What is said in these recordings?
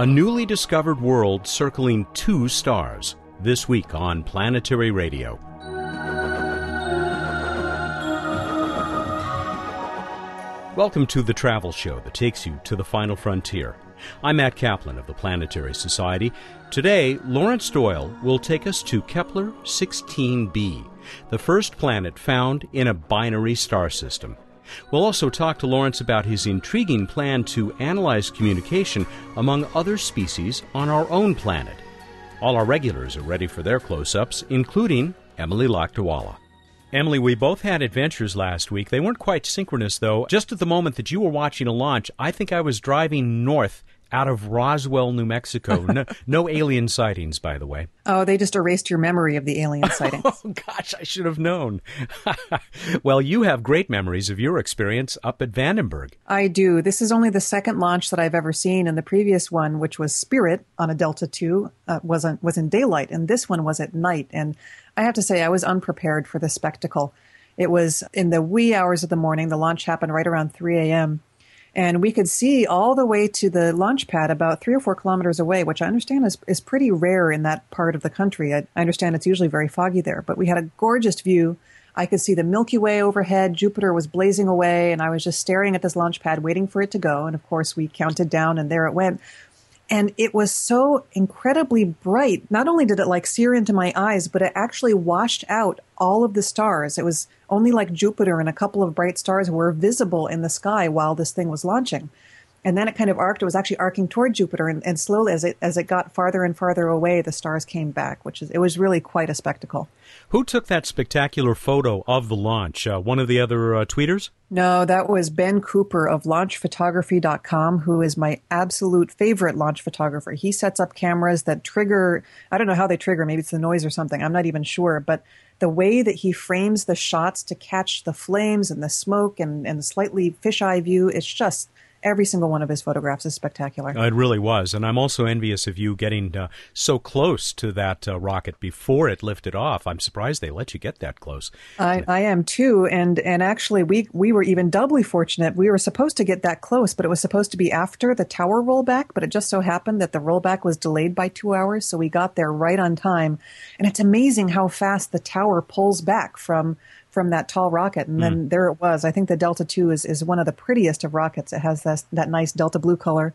a newly discovered world circling two stars. This week on Planetary Radio. Welcome to the travel show that takes you to the final frontier. I'm Matt Kaplan of the Planetary Society. Today, Laurance Doyle will take us to Kepler 16b, the first planet found in a binary star system. We'll also talk to Laurance about his intriguing plan to analyze communication among other species on our own planet. All our regulars are ready for their close ups, including Emily Lakdawalla. Emily, we both had adventures last week. They weren't quite synchronous, though. Just at the moment that you were watching a launch, I think I was driving north out of Roswell, New Mexico. No, no, alien sightings, by the way. Oh, they just erased your memory of the alien sightings. oh, gosh, I should have known. well, you have great memories of your experience up at Vandenberg. I do. This is only the second launch that I've ever seen, and the previous one, which was Spirit on a Delta II, uh, was, on, was in daylight, and this one was at night. And I have to say, I was unprepared for the spectacle. It was in the wee hours of the morning. The launch happened right around 3 a.m and we could see all the way to the launch pad about three or four kilometers away, which I understand is, is pretty rare in that part of the country. I, I understand it's usually very foggy there, but we had a gorgeous view. I could see the Milky Way overhead. Jupiter was blazing away, and I was just staring at this launch pad, waiting for it to go. And of course, we counted down, and there it went. And it was so incredibly bright. Not only did it like sear into my eyes, but it actually washed out all of the stars. It was only like Jupiter and a couple of bright stars were visible in the sky while this thing was launching. And then it kind of arced. It was actually arcing toward Jupiter, and, and slowly, as it as it got farther and farther away, the stars came back, which is it was really quite a spectacle. Who took that spectacular photo of the launch? Uh, one of the other uh, tweeters? No, that was Ben Cooper of launchphotography.com, who is my absolute favorite launch photographer. He sets up cameras that trigger, I don't know how they trigger, maybe it's the noise or something, I'm not even sure, but the way that he frames the shots to catch the flames and the smoke and, and the slightly fisheye view, it's just every single one of his photographs is spectacular. It really was, and I'm also envious of you getting uh, so close to that uh, rocket before it lifted off. I'm surprised they let you get that close. I, I am too, and and actually we we were even doubly fortunate. We were supposed to get that close, but it was supposed to be after the tower rollback. But it just so happened that the rollback was delayed by two hours, so we got there right on time. And it's amazing how fast the tower pulls back from from that tall rocket. And then mm. there it was. I think the Delta II is, is one of the prettiest of rockets. It has that, that nice Delta blue color.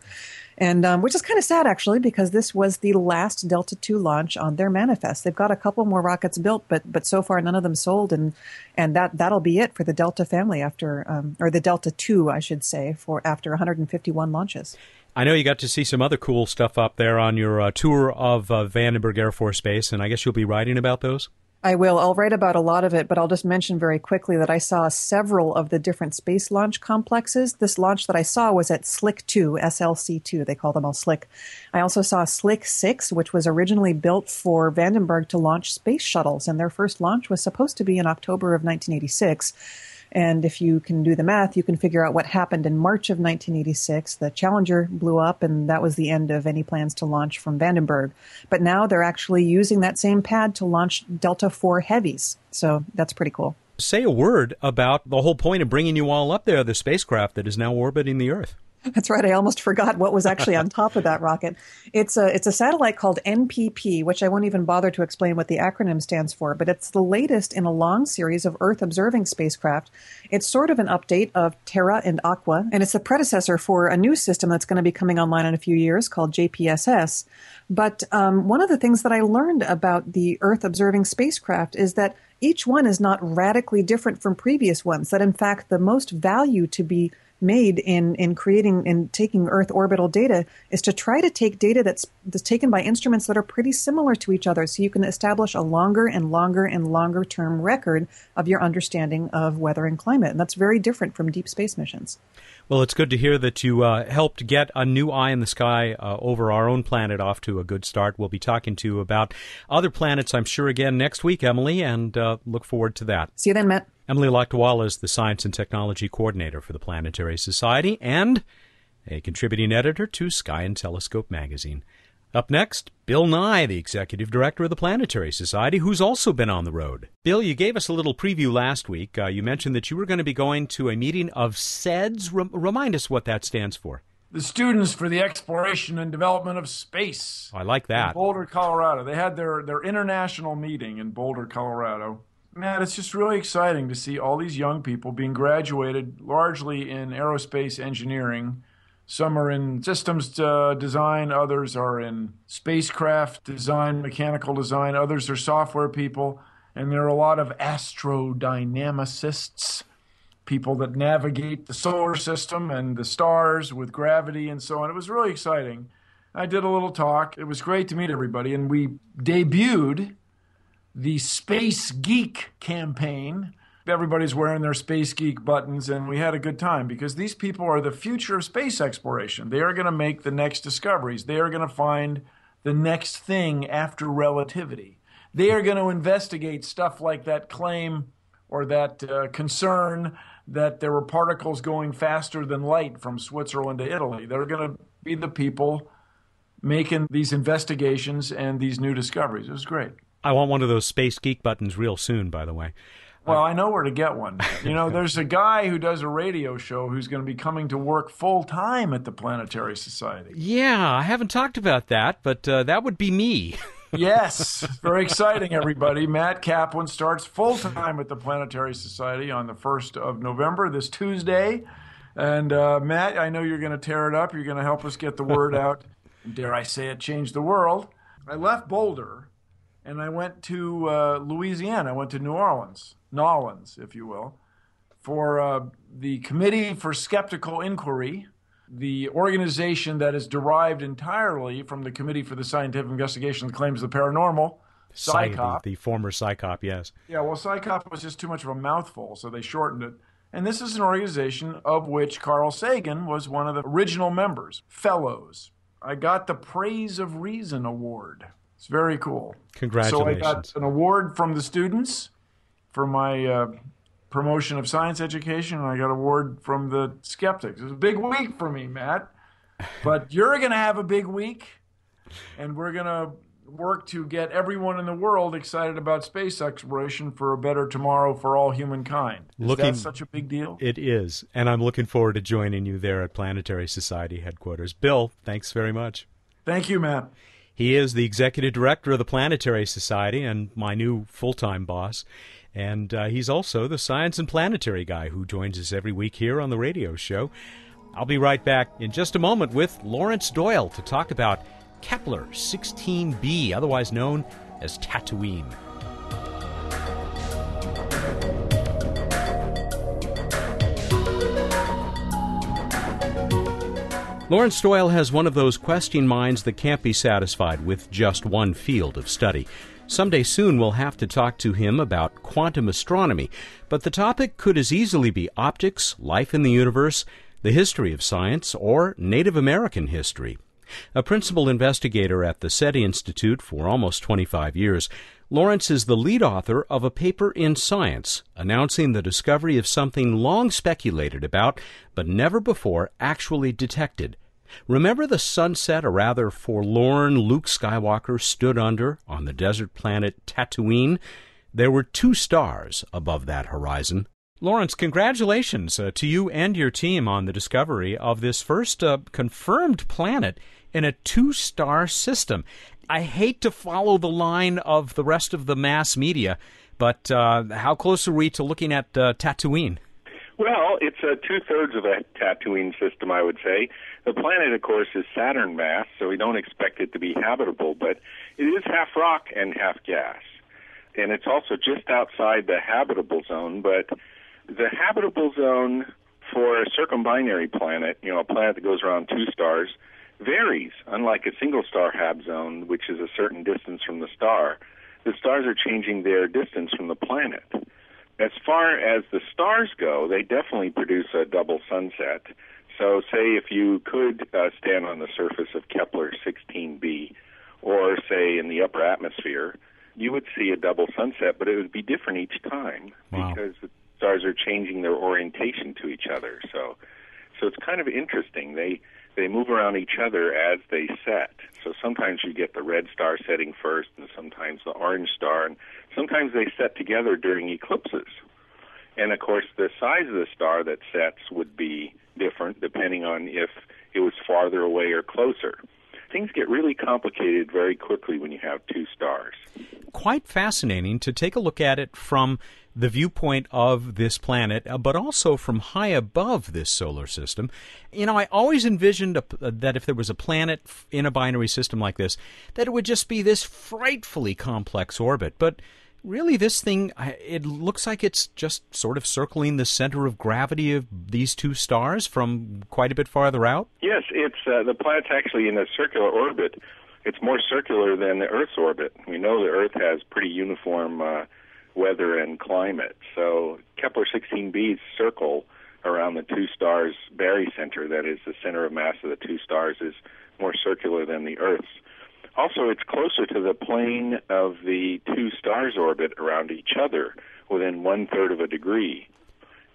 And um, which is kind of sad actually, because this was the last Delta II launch on their manifest. They've got a couple more rockets built, but but so far none of them sold, and and that that'll be it for the Delta family after, um, or the Delta II, I should say, for after 151 launches. I know you got to see some other cool stuff up there on your uh, tour of uh, Vandenberg Air Force Base, and I guess you'll be writing about those. I will. I'll write about a lot of it, but I'll just mention very quickly that I saw several of the different space launch complexes. This launch that I saw was at Slick 2, SLC 2. They call them all Slick. I also saw Slick 6, which was originally built for Vandenberg to launch space shuttles, and their first launch was supposed to be in October of 1986. And if you can do the math, you can figure out what happened in March of 1986. The Challenger blew up, and that was the end of any plans to launch from Vandenberg. But now they're actually using that same pad to launch Delta IV Heavies. So that's pretty cool. Say a word about the whole point of bringing you all up there, the spacecraft that is now orbiting the Earth. That's right. I almost forgot what was actually on top of that rocket. It's a it's a satellite called NPP, which I won't even bother to explain what the acronym stands for, but it's the latest in a long series of Earth observing spacecraft. It's sort of an update of Terra and Aqua, and it's the predecessor for a new system that's going to be coming online in a few years called JPSS. But um, one of the things that I learned about the Earth observing spacecraft is that each one is not radically different from previous ones. That in fact, the most value to be made in in creating and taking Earth orbital data is to try to take data that's that's taken by instruments that are pretty similar to each other, so you can establish a longer and longer and longer term record of your understanding of weather and climate, and that's very different from deep space missions. Well, it's good to hear that you uh, helped get a new eye in the sky uh, over our own planet off to a good start. We'll be talking to you about other planets, I'm sure, again next week, Emily, and uh, look forward to that. See you then, Matt. Emily Lakdawalla is the Science and Technology Coordinator for the Planetary Society and a contributing editor to Sky and Telescope magazine. Up next, Bill Nye, the Executive Director of the Planetary Society, who's also been on the road. Bill, you gave us a little preview last week. Uh, you mentioned that you were going to be going to a meeting of SEDS. remind us what that stands for. the students for the exploration and development of space. I like that. In Boulder, Colorado. They had their, their international meeting in Boulder, Colorado. Man, it's just really exciting to see all these young people being graduated largely in aerospace engineering. Some are in systems uh, design, others are in spacecraft design, mechanical design, others are software people, and there are a lot of astrodynamicists people that navigate the solar system and the stars with gravity and so on. It was really exciting. I did a little talk. It was great to meet everybody, and we debuted the Space Geek campaign. Everybody's wearing their Space Geek buttons, and we had a good time because these people are the future of space exploration. They are going to make the next discoveries, they are going to find the next thing after relativity. They are going to investigate stuff like that claim or that uh, concern that there were particles going faster than light from Switzerland to Italy. They're going to be the people making these investigations and these new discoveries. It was great. I want one of those Space Geek buttons real soon, by the way. Well, I know where to get one. You know, there's a guy who does a radio show who's going to be coming to work full time at the Planetary Society. Yeah, I haven't talked about that, but uh, that would be me. yes, very exciting, everybody. Matt Kaplan starts full time at the Planetary Society on the 1st of November, this Tuesday. And uh, Matt, I know you're going to tear it up. You're going to help us get the word out. Dare I say it, change the world. I left Boulder and I went to uh, Louisiana. I went to New Orleans, Nolens, if you will, for uh, the Committee for Skeptical Inquiry the organization that is derived entirely from the Committee for the Scientific Investigation of the Claims of the Paranormal, CSICOP. The, the former CSICOP, yes. Yeah, well, CSICOP was just too much of a mouthful, so they shortened it. And this is an organization of which Carl Sagan was one of the original members, fellows. I got the Praise of Reason Award. It's very cool. Congratulations. So I got an award from the students for my uh, promotion of science education, and I got an award from the skeptics. It was a big week for me, Matt. But you're going to have a big week, and we're going to work to get everyone in the world excited about space exploration for a better tomorrow for all humankind. Is looking, that such a big deal? It is, and I'm looking forward to joining you there at Planetary Society headquarters. Bill, thanks very much. Thank you, Matt. He is the executive director of the Planetary Society and my new full time boss. And uh, he's also the science and planetary guy who joins us every week here on the radio show. I'll be right back in just a moment with Laurance Doyle to talk about Kepler 16b, otherwise known as Tatooine. Laurance Doyle has one of those questing minds that can't be satisfied with just one field of study. Someday soon we'll have to talk to him about quantum astronomy, but the topic could as easily be optics, life in the universe, the history of science, or Native American history. A principal investigator at the SETI Institute for almost 25 years, Laurance is the lead author of a paper in Science announcing the discovery of something long speculated about but never before actually detected Remember the sunset a rather forlorn Luke Skywalker stood under on the desert planet Tatooine? There were two stars above that horizon. Laurance, congratulations uh, to you and your team on the discovery of this first uh, confirmed planet in a two star system. I hate to follow the line of the rest of the mass media, but uh, how close are we to looking at uh, Tatooine? Well, it's two thirds of a Tatooine system, I would say. The planet, of course, is Saturn mass, so we don't expect it to be habitable, but it is half rock and half gas. And it's also just outside the habitable zone, but the habitable zone for a circumbinary planet, you know, a planet that goes around two stars, varies, unlike a single star hab zone, which is a certain distance from the star. The stars are changing their distance from the planet. As far as the stars go, they definitely produce a double sunset. So, say if you could uh, stand on the surface of Kepler 16b, or say in the upper atmosphere, you would see a double sunset, but it would be different each time wow. because stars are changing their orientation to each other. So, so it's kind of interesting. They they move around each other as they set. So sometimes you get the red star setting first, and sometimes the orange star, and sometimes they set together during eclipses. And of course, the size of the star that sets would be different depending on if it was farther away or closer. Things get really complicated very quickly when you have two stars. Quite fascinating to take a look at it from the viewpoint of this planet, uh, but also from high above this solar system. You know, I always envisioned a, uh, that if there was a planet in a binary system like this, that it would just be this frightfully complex orbit. But really, this thing, it looks like it's just sort of circling the center of gravity of these two stars from quite a bit farther out. Yes, it's uh, the planet's actually in a circular orbit. It's more circular than the Earth's orbit. We know the Earth has pretty uniform. Uh, weather and climate. So Kepler 16b's circle around the two stars barycenter, that is the center of mass of the two stars, is more circular than the Earth's. Also, it's closer to the plane of the two stars' orbit around each other, within one third of a degree.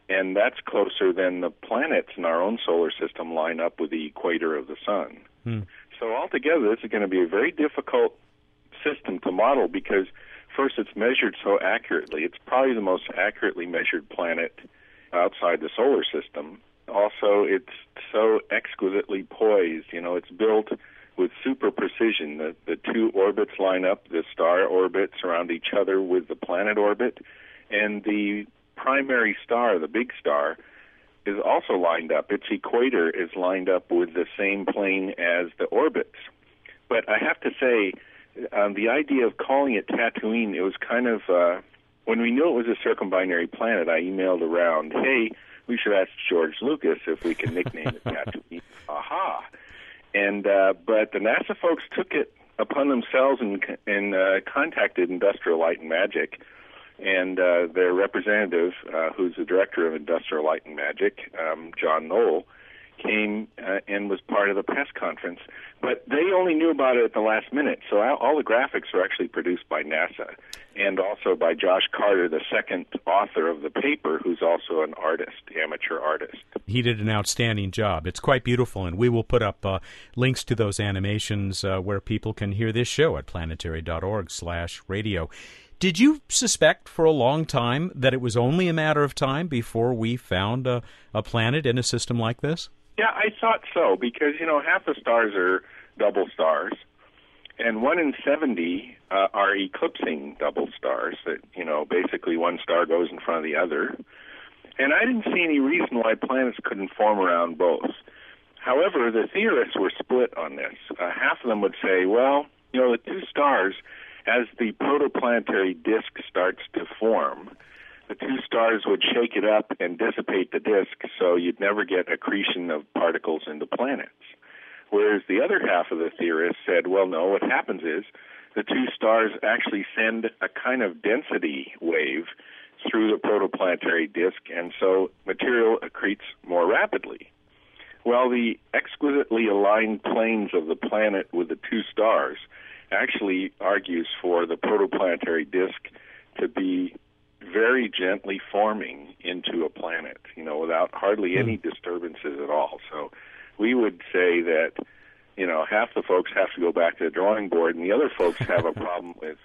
And that's closer than the planets in our own solar system line up with the equator of the sun. Hmm. So, altogether, this is going to be a very difficult system to model because First, it's measured so accurately. It's probably the most accurately measured planet outside the solar system. Also, it's so exquisitely poised. You know, it's built with super precision. The, the two orbits line up, the star orbits around each other with the planet orbit, and the primary star, the big star, is also lined up. Its equator is lined up with the same plane as the orbits. But I have to say, um, the idea of calling it Tatooine, it was kind of uh, when we knew it was a circumbinary planet. I emailed around, "Hey, we should ask George Lucas if we can nickname it Tatooine." Aha! And uh, but the NASA folks took it upon themselves and and uh, contacted Industrial Light and Magic, and uh, their representative, uh, who's the director of Industrial Light and Magic, um, John Knoll came uh, and was part of the press conference. But they only knew about it at the last minute. So all the graphics were actually produced by NASA and also by Josh Carter, the second author of the paper, who's also an artist, amateur artist. He did an outstanding job. It's quite beautiful, and we will put up uh, links to those animations uh, where people can hear this show at planetary.org/radio. Did you suspect for a long time that it was only a matter of time before we found a, a planet in a system like this? Yeah, I thought so because you know half the stars are double stars, and one in seventy uh, are eclipsing double stars. That you know basically one star goes in front of the other, and I didn't see any reason why planets couldn't form around both. However, the theorists were split on this. Uh, half of them would say, well, you know, the two stars, as the protoplanetary disk starts to form, the two stars would shake it up and dissipate the disk, so you'd never get accretion of particles into planets. Whereas the other half of the theorists said, well, no, what happens is the two stars actually send a kind of density wave through the protoplanetary disk, and so material accretes more rapidly. Well, the exquisitely aligned planes of the planet with the two stars actually argues for the protoplanetary disk to be very gently forming into a planet, you know, without hardly any hmm. disturbances at all. So we would say that, you know, half the folks have to go back to the drawing board, and the other folks have a problem with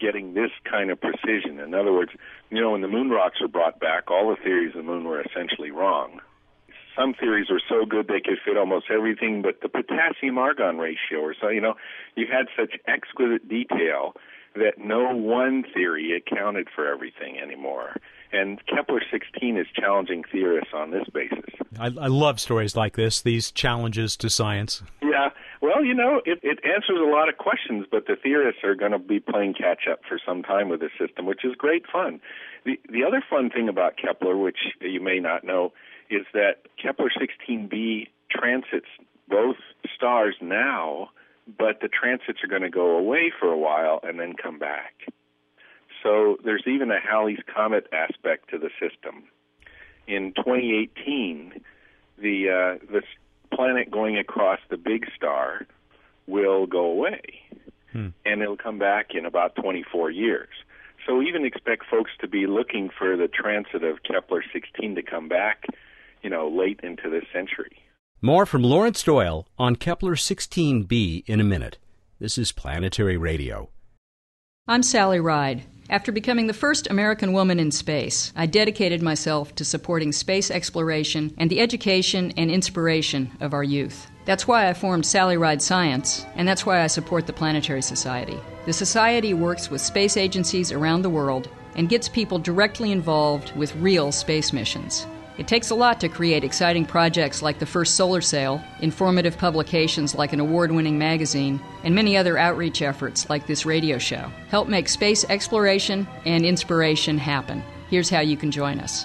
getting this kind of precision. In other words, you know, when the moon rocks were brought back, all the theories of the moon were essentially wrong. Some theories were so good they could fit almost everything, but the potassium argon ratio, or so, you know, you had such exquisite detail that no one theory accounted for everything anymore. And Kepler 16 is challenging theorists on this basis. I, I love stories like this, these challenges to science. Yeah, well, you know, it, it answers a lot of questions, but the theorists are going to be playing catch up for some time with this system, which is great fun. The, the other fun thing about Kepler, which you may not know, is that Kepler 16b transits both stars now but the transits are going to go away for a while and then come back. So there's even a Halley's Comet aspect to the system. In 2018, the uh, the planet going across the big star will go away, hmm. and it'll come back in about 24 years. So even expect folks to be looking for the transit of Kepler 16 to come back, you know, late into this century. More from Laurance Doyle on Kepler 16b in a minute. This is Planetary Radio. I'm Sally Ride. After becoming the first American woman in space, I dedicated myself to supporting space exploration and the education and inspiration of our youth. That's why I formed Sally Ride Science, and that's why I support the Planetary Society. The Society works with space agencies around the world and gets people directly involved with real space missions. It takes a lot to create exciting projects like the first solar sail, informative publications like an award winning magazine, and many other outreach efforts like this radio show. Help make space exploration and inspiration happen. Here's how you can join us.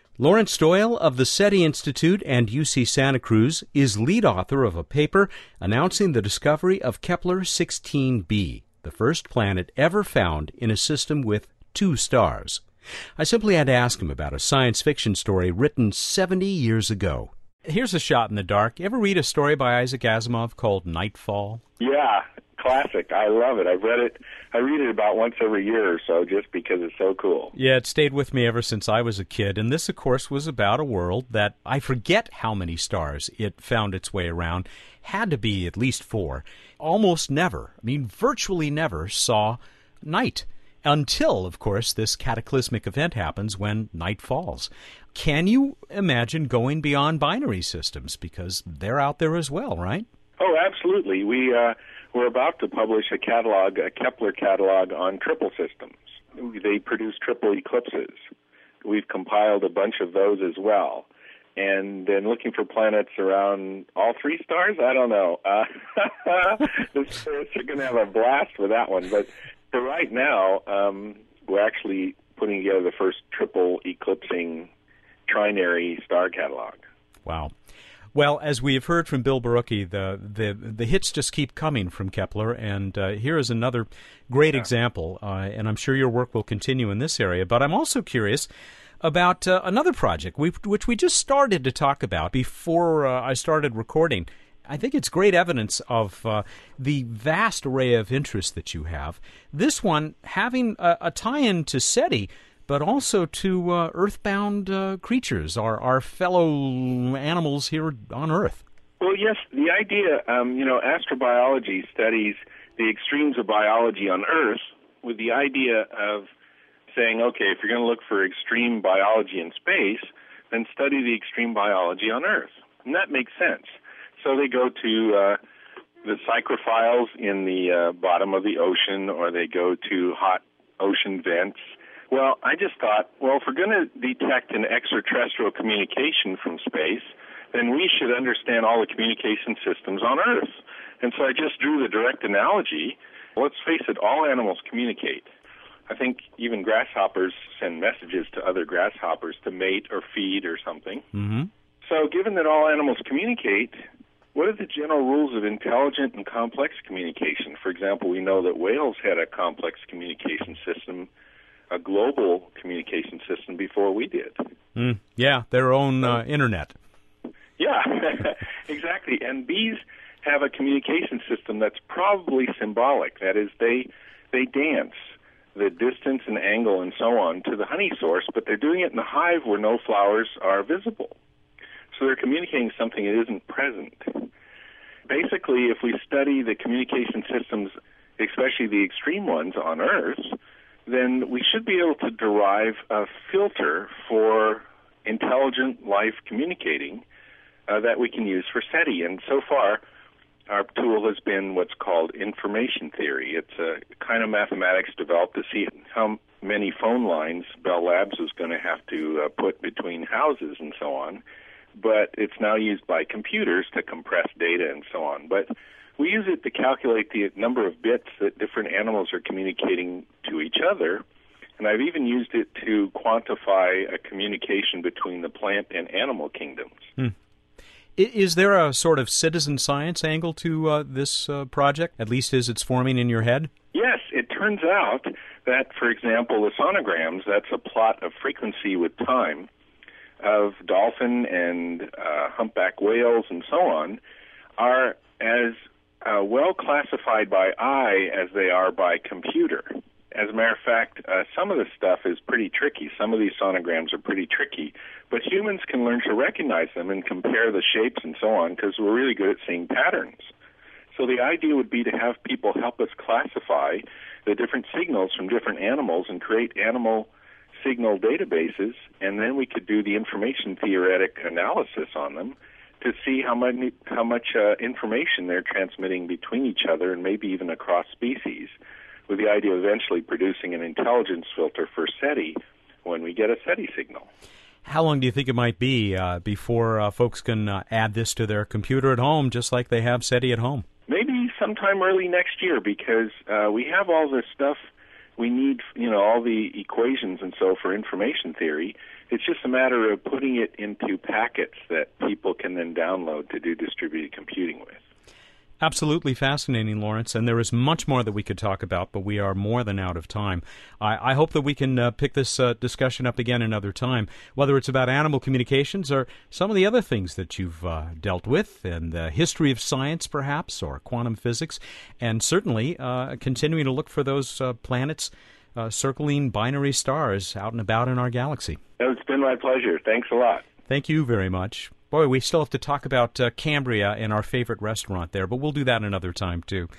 Laurance Doyle of the SETI Institute and UC Santa Cruz is lead author of a paper announcing the discovery of Kepler 16b, the first planet ever found in a system with two stars. I simply had to ask him about a science fiction story written 70 years ago. Here's a shot in the dark. Ever read a story by Isaac Asimov called Nightfall? Yeah, classic. I love it. I've read it. I read it about once every year or so, just because it's so cool. Yeah, it stayed with me ever since I was a kid. And this, of course, was about a world that I forget how many stars it found its way around. Had to be at least four. Almost never, I mean, virtually never saw night. Until, of course, this cataclysmic event happens when night falls. Can you imagine going beyond binary systems? Because they're out there as well, right? Oh, absolutely. We uh, we're about to publish a catalog, a Kepler catalog on triple systems. They produce triple eclipses. We've compiled a bunch of those as well. And then looking for planets around all three stars? I don't know. Uh, are going to have a blast with that one. But for right now, um, we're actually putting together the first triple eclipsing trinary star catalog. Wow. Well, as we have heard from Bill Borucki, the the, the hits just keep coming from Kepler, and uh, here is another great yeah. example. Uh, and I'm sure your work will continue in this area. But I'm also curious about uh, another project which we just started to talk about before uh, I started recording. I think it's great evidence of uh, the vast array of interests that you have. This one having a, a tie-in to SETI but also to uh, earthbound uh, creatures, our, our fellow animals here on Earth. Well, yes, the idea, um, you know, astrobiology studies the extremes of biology on Earth with the idea of saying, okay, if you're going to look for extreme biology in space, then study the extreme biology on Earth. And that makes sense. So they go to uh, the psychrophiles in the uh, bottom of the ocean, or they go to hot ocean vents well, I just thought, well, if we're going to detect an extraterrestrial communication from space, then we should understand all the communication systems on Earth. And so I just drew the direct analogy. Let's face it, all animals communicate. I think even grasshoppers send messages to other grasshoppers to mate or feed or something. Mm-hmm. So, given that all animals communicate, what are the general rules of intelligent and complex communication? For example, we know that whales had a complex communication system a global communication system before we did. Mm, yeah, their own uh, internet. Yeah, exactly. And bees have a communication system that's probably symbolic. That is, they they dance the distance and angle and so on to the honey source, but they're doing it in a hive where no flowers are visible. So they're communicating something that isn't present. Basically, if we study the communication systems, especially the extreme ones on Earth, then we should be able to derive a filter for intelligent life communicating uh, that we can use for SETI. And so far, our tool has been what's called information theory. It's a kind of mathematics developed to see how many phone lines Bell Labs was going to have to uh, put between houses and so on. But it's now used by computers to compress data and so on. But we use it to calculate the number of bits that different animals are communicating to each other. And I've even used it to quantify a communication between the plant and animal kingdoms. Hmm. Is there a sort of citizen science angle to uh, this uh, project, at least as it's forming in your head? Yes, it turns out that, for example, the sonograms, that's a plot of frequency with time of dolphin and uh, humpback whales and so on, are as uh, well classified by eye as they are by computer. As a matter of fact, uh, some of the stuff is pretty tricky. Some of these sonograms are pretty tricky, but humans can learn to recognize them and compare the shapes and so on because we're really good at seeing patterns. So the idea would be to have people help us classify the different signals from different animals and create animal signal databases, and then we could do the information theoretic analysis on them to see how much how much uh, information they're transmitting between each other and maybe even across species, with the idea of eventually producing an intelligence filter for SETI when we get a SETI signal. How long do you think it might be uh, before uh, folks can uh, add this to their computer at home, just like they have SETI at home? Maybe sometime early next year, because uh, we have all this stuff we need, you know, all the equations and so for information theory. It's just a matter of putting it into packets that people can then download to do distributed computing with. Absolutely fascinating, Laurance, and there is much more that we could talk about, but we are more than out of time. I, I hope that we can uh, pick this uh, discussion up again another time, whether it's about animal communications or some of the other things that you've uh, dealt with, and the history of science, perhaps, or quantum physics, and certainly uh, continuing to look for those uh, planets uh, circling binary stars out and about in our galaxy. It's been my pleasure. Thanks a lot. Thank you very much. Boy, we still have to talk about uh, Cambria and our favorite restaurant there, but we'll do that another time too.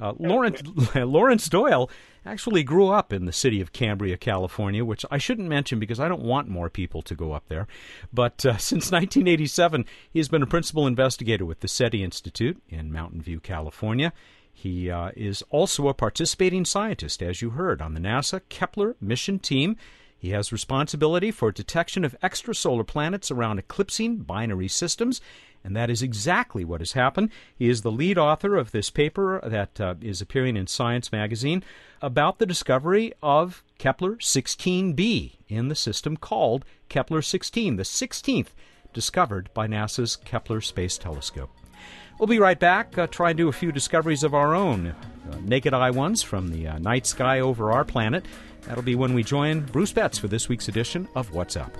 Uh, Laurance Laurance Doyle actually grew up in the city of Cambria, California, which I shouldn't mention because I don't want more people to go up there. But uh, since 1987, he has been a principal investigator with the SETI Institute in Mountain View, California. He uh, is also a participating scientist, as you heard, on the NASA Kepler mission team he has responsibility for detection of extrasolar planets around eclipsing binary systems, and that is exactly what has happened. He is the lead author of this paper that uh, is appearing in Science magazine about the discovery of Kepler 16b in the system called Kepler 16, the 16th discovered by NASA's Kepler Space Telescope. We'll be right back, uh, try and do a few discoveries of our own, uh, naked eye ones from the uh, night sky over our planet. That'll be when we join Bruce Betts for this week's edition of What's Up.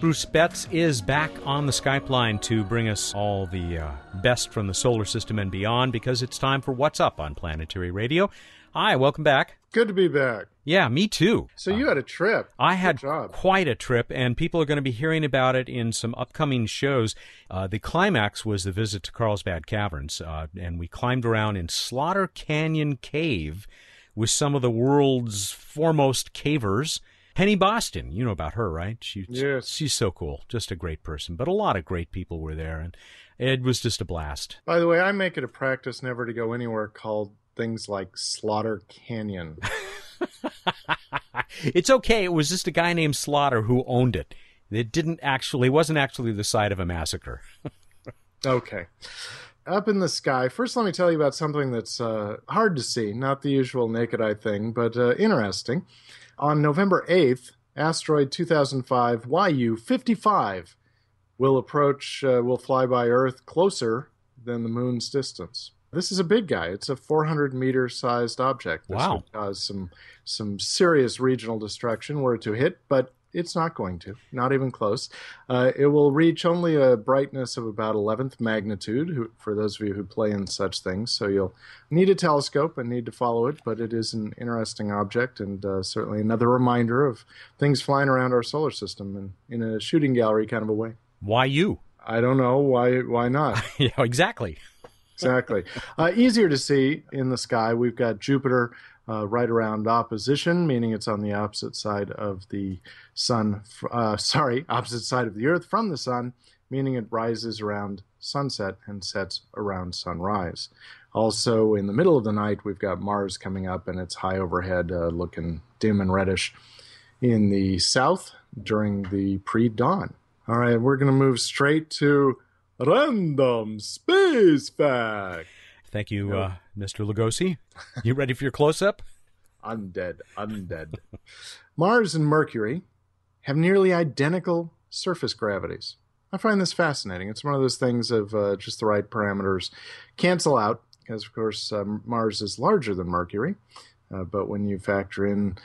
Bruce Betts is back on the Skype line to bring us all the uh, best from the solar system and beyond because it's time for What's Up on Planetary Radio. Hi, welcome back. Good to be back. Yeah, me too. So you uh, had a trip. I had quite a trip, and people are going to be hearing about it in some upcoming shows. Uh, the climax was the visit to Carlsbad Caverns, uh, and we climbed around in Slaughter Canyon Cave with some of the world's foremost cavers. Penny Boston, you know about her, right? She, yes. She's so cool. Just a great person. But a lot of great people were there, and it was just a blast. By the way, I make it a practice never to go anywhere called things like Slaughter Canyon. it's okay. It was just a guy named Slaughter who owned it. It didn't actually wasn't actually the site of a massacre. okay. Up in the sky. First, let me tell you about something that's uh, hard to see, not the usual naked eye thing, but uh, interesting. On November 8th, asteroid 2005 YU 55 will approach, uh, will fly by Earth closer than the moon's distance. This is a big guy. It's a 400 meter sized object. This wow. would cause some some serious regional destruction were it to hit, but it's not going to. Not even close. Uh, it will reach only a brightness of about 11th magnitude for those of you who play in such things. So you'll need a telescope and need to follow it, but it is an interesting object and uh, certainly another reminder of things flying around our solar system in, in a shooting gallery kind of a way. Why you? I don't know. Why, why not? yeah, exactly exactly. Uh, easier to see in the sky. We've got Jupiter uh, right around opposition, meaning it's on the opposite side of the sun. Uh, sorry, opposite side of the Earth from the sun, meaning it rises around sunset and sets around sunrise. Also, in the middle of the night, we've got Mars coming up, and it's high overhead, uh, looking dim and reddish in the south during the pre dawn. All right, we're going to move straight to Random Space Fact. Thank you, uh, Mr. Lugosi. You ready for your close up? undead, undead. Mars and Mercury have nearly identical surface gravities. I find this fascinating. It's one of those things of uh, just the right parameters cancel out, because of course uh, Mars is larger than Mercury. Uh, but when you factor in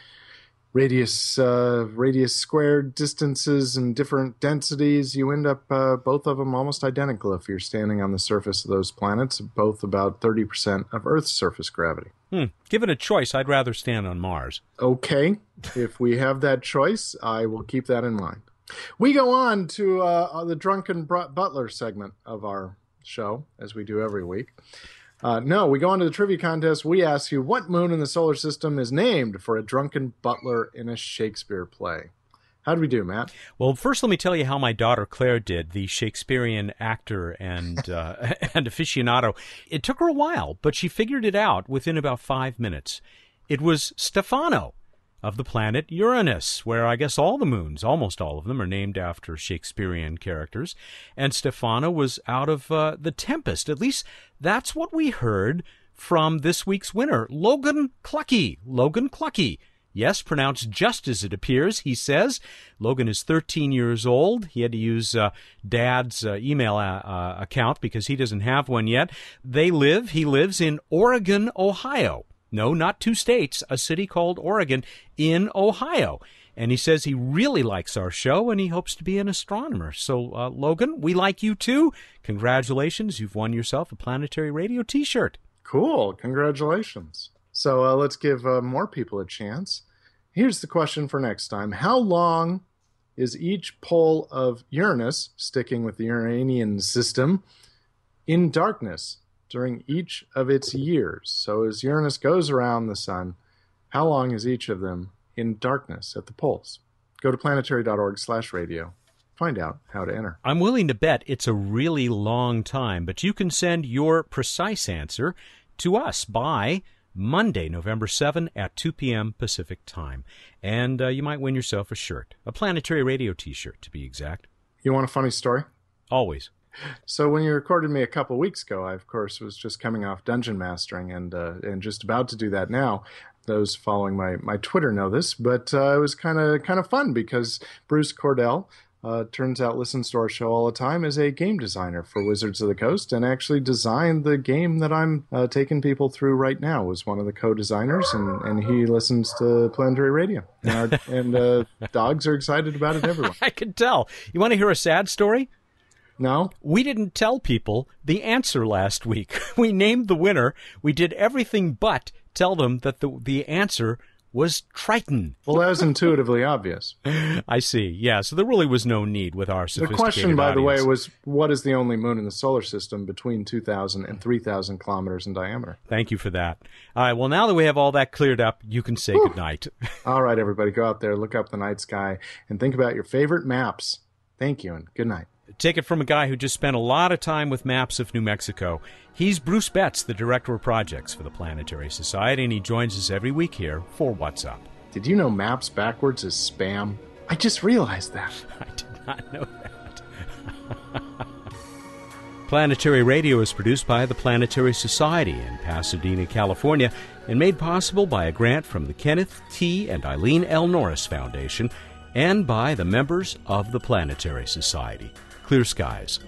radius uh, radius squared distances and different densities, you end up uh, both of them almost identical if you're standing on the surface of those planets, both about 30% of Earth's surface gravity. Hmm. Given a choice, I'd rather stand on Mars. Okay, if we have that choice, I will keep that in mind. We go on to uh, the drunken butler segment of our show, as we do every week. Uh, no, we go on to the trivia contest. We ask you what moon in the solar system is named for a drunken butler in a Shakespeare play. How did we do, Matt? Well, first, let me tell you how my daughter Claire did, the Shakespearean actor and uh, and aficionado. It took her a while, but she figured it out within about five minutes. It was Stephano of the planet Uranus, where I guess all the moons, almost all of them, are named after Shakespearean characters. And Stephano was out of uh, The Tempest. At least that's what we heard from this week's winner, Logan Clucky. Logan Clucky. Yes, pronounced just as it appears, he says. Logan is 13 years old. He had to use uh, dad's uh, email uh, uh account because he doesn't have one yet. They live, he lives in Oregon, Ohio. No, not two states, a city called Oregon in Ohio. And he says he really likes our show and he hopes to be an astronomer. So, uh, Logan, we like you too. Congratulations. You've won yourself a planetary radio t shirt. Cool. Congratulations. So, uh, let's give uh, more people a chance. Here's the question for next time How long is each pole of Uranus, sticking with the Uranian system, in darkness? During each of its years. So as Uranus goes around the sun, how long is each of them in darkness at the poles? Go to planetary.org slash radio. Find out how to enter. I'm willing to bet it's a really long time, but you can send your precise answer to us by Monday, November 7 at 2 p.m. Pacific Time. And uh, you might win yourself a shirt, a planetary radio t shirt to be exact. You want a funny story? Always. So when you recorded me a couple weeks ago, I of course was just coming off dungeon mastering and uh, and just about to do that now. Those following my, my Twitter know this, but uh, it was kind of kind of fun because Bruce Cordell uh, turns out listens to our show all the time is a game designer for Wizards of the Coast and actually designed the game that I'm uh, taking people through right now was one of the co-designers and, and he listens to Planetary Radio and, our, and uh, dogs are excited about it everyone. I can tell. You want to hear a sad story? No. We didn't tell people the answer last week. We named the winner. We did everything but tell them that the the answer was Triton. Well, that was intuitively obvious. I see. Yeah, so there really was no need with our sophisticated The question, by audience. the way, was what is the only moon in the solar system between 2,000 and 3,000 kilometers in diameter? Thank you for that. All right, well, now that we have all that cleared up, you can say good night. all right, everybody, go out there, look up the night sky, and think about your favorite maps. Thank you, and good night. Take it from a guy who just spent a lot of time with maps of New Mexico. He's Bruce Betts, the director of projects for the Planetary Society, and he joins us every week here for What's Up. Did you know maps backwards is spam? I just realized that. I did not know that. Planetary Radio is produced by the Planetary Society in Pasadena, California, and made possible by a grant from the Kenneth T. and Eileen L. Norris Foundation and by the members of the Planetary Society Clear skies.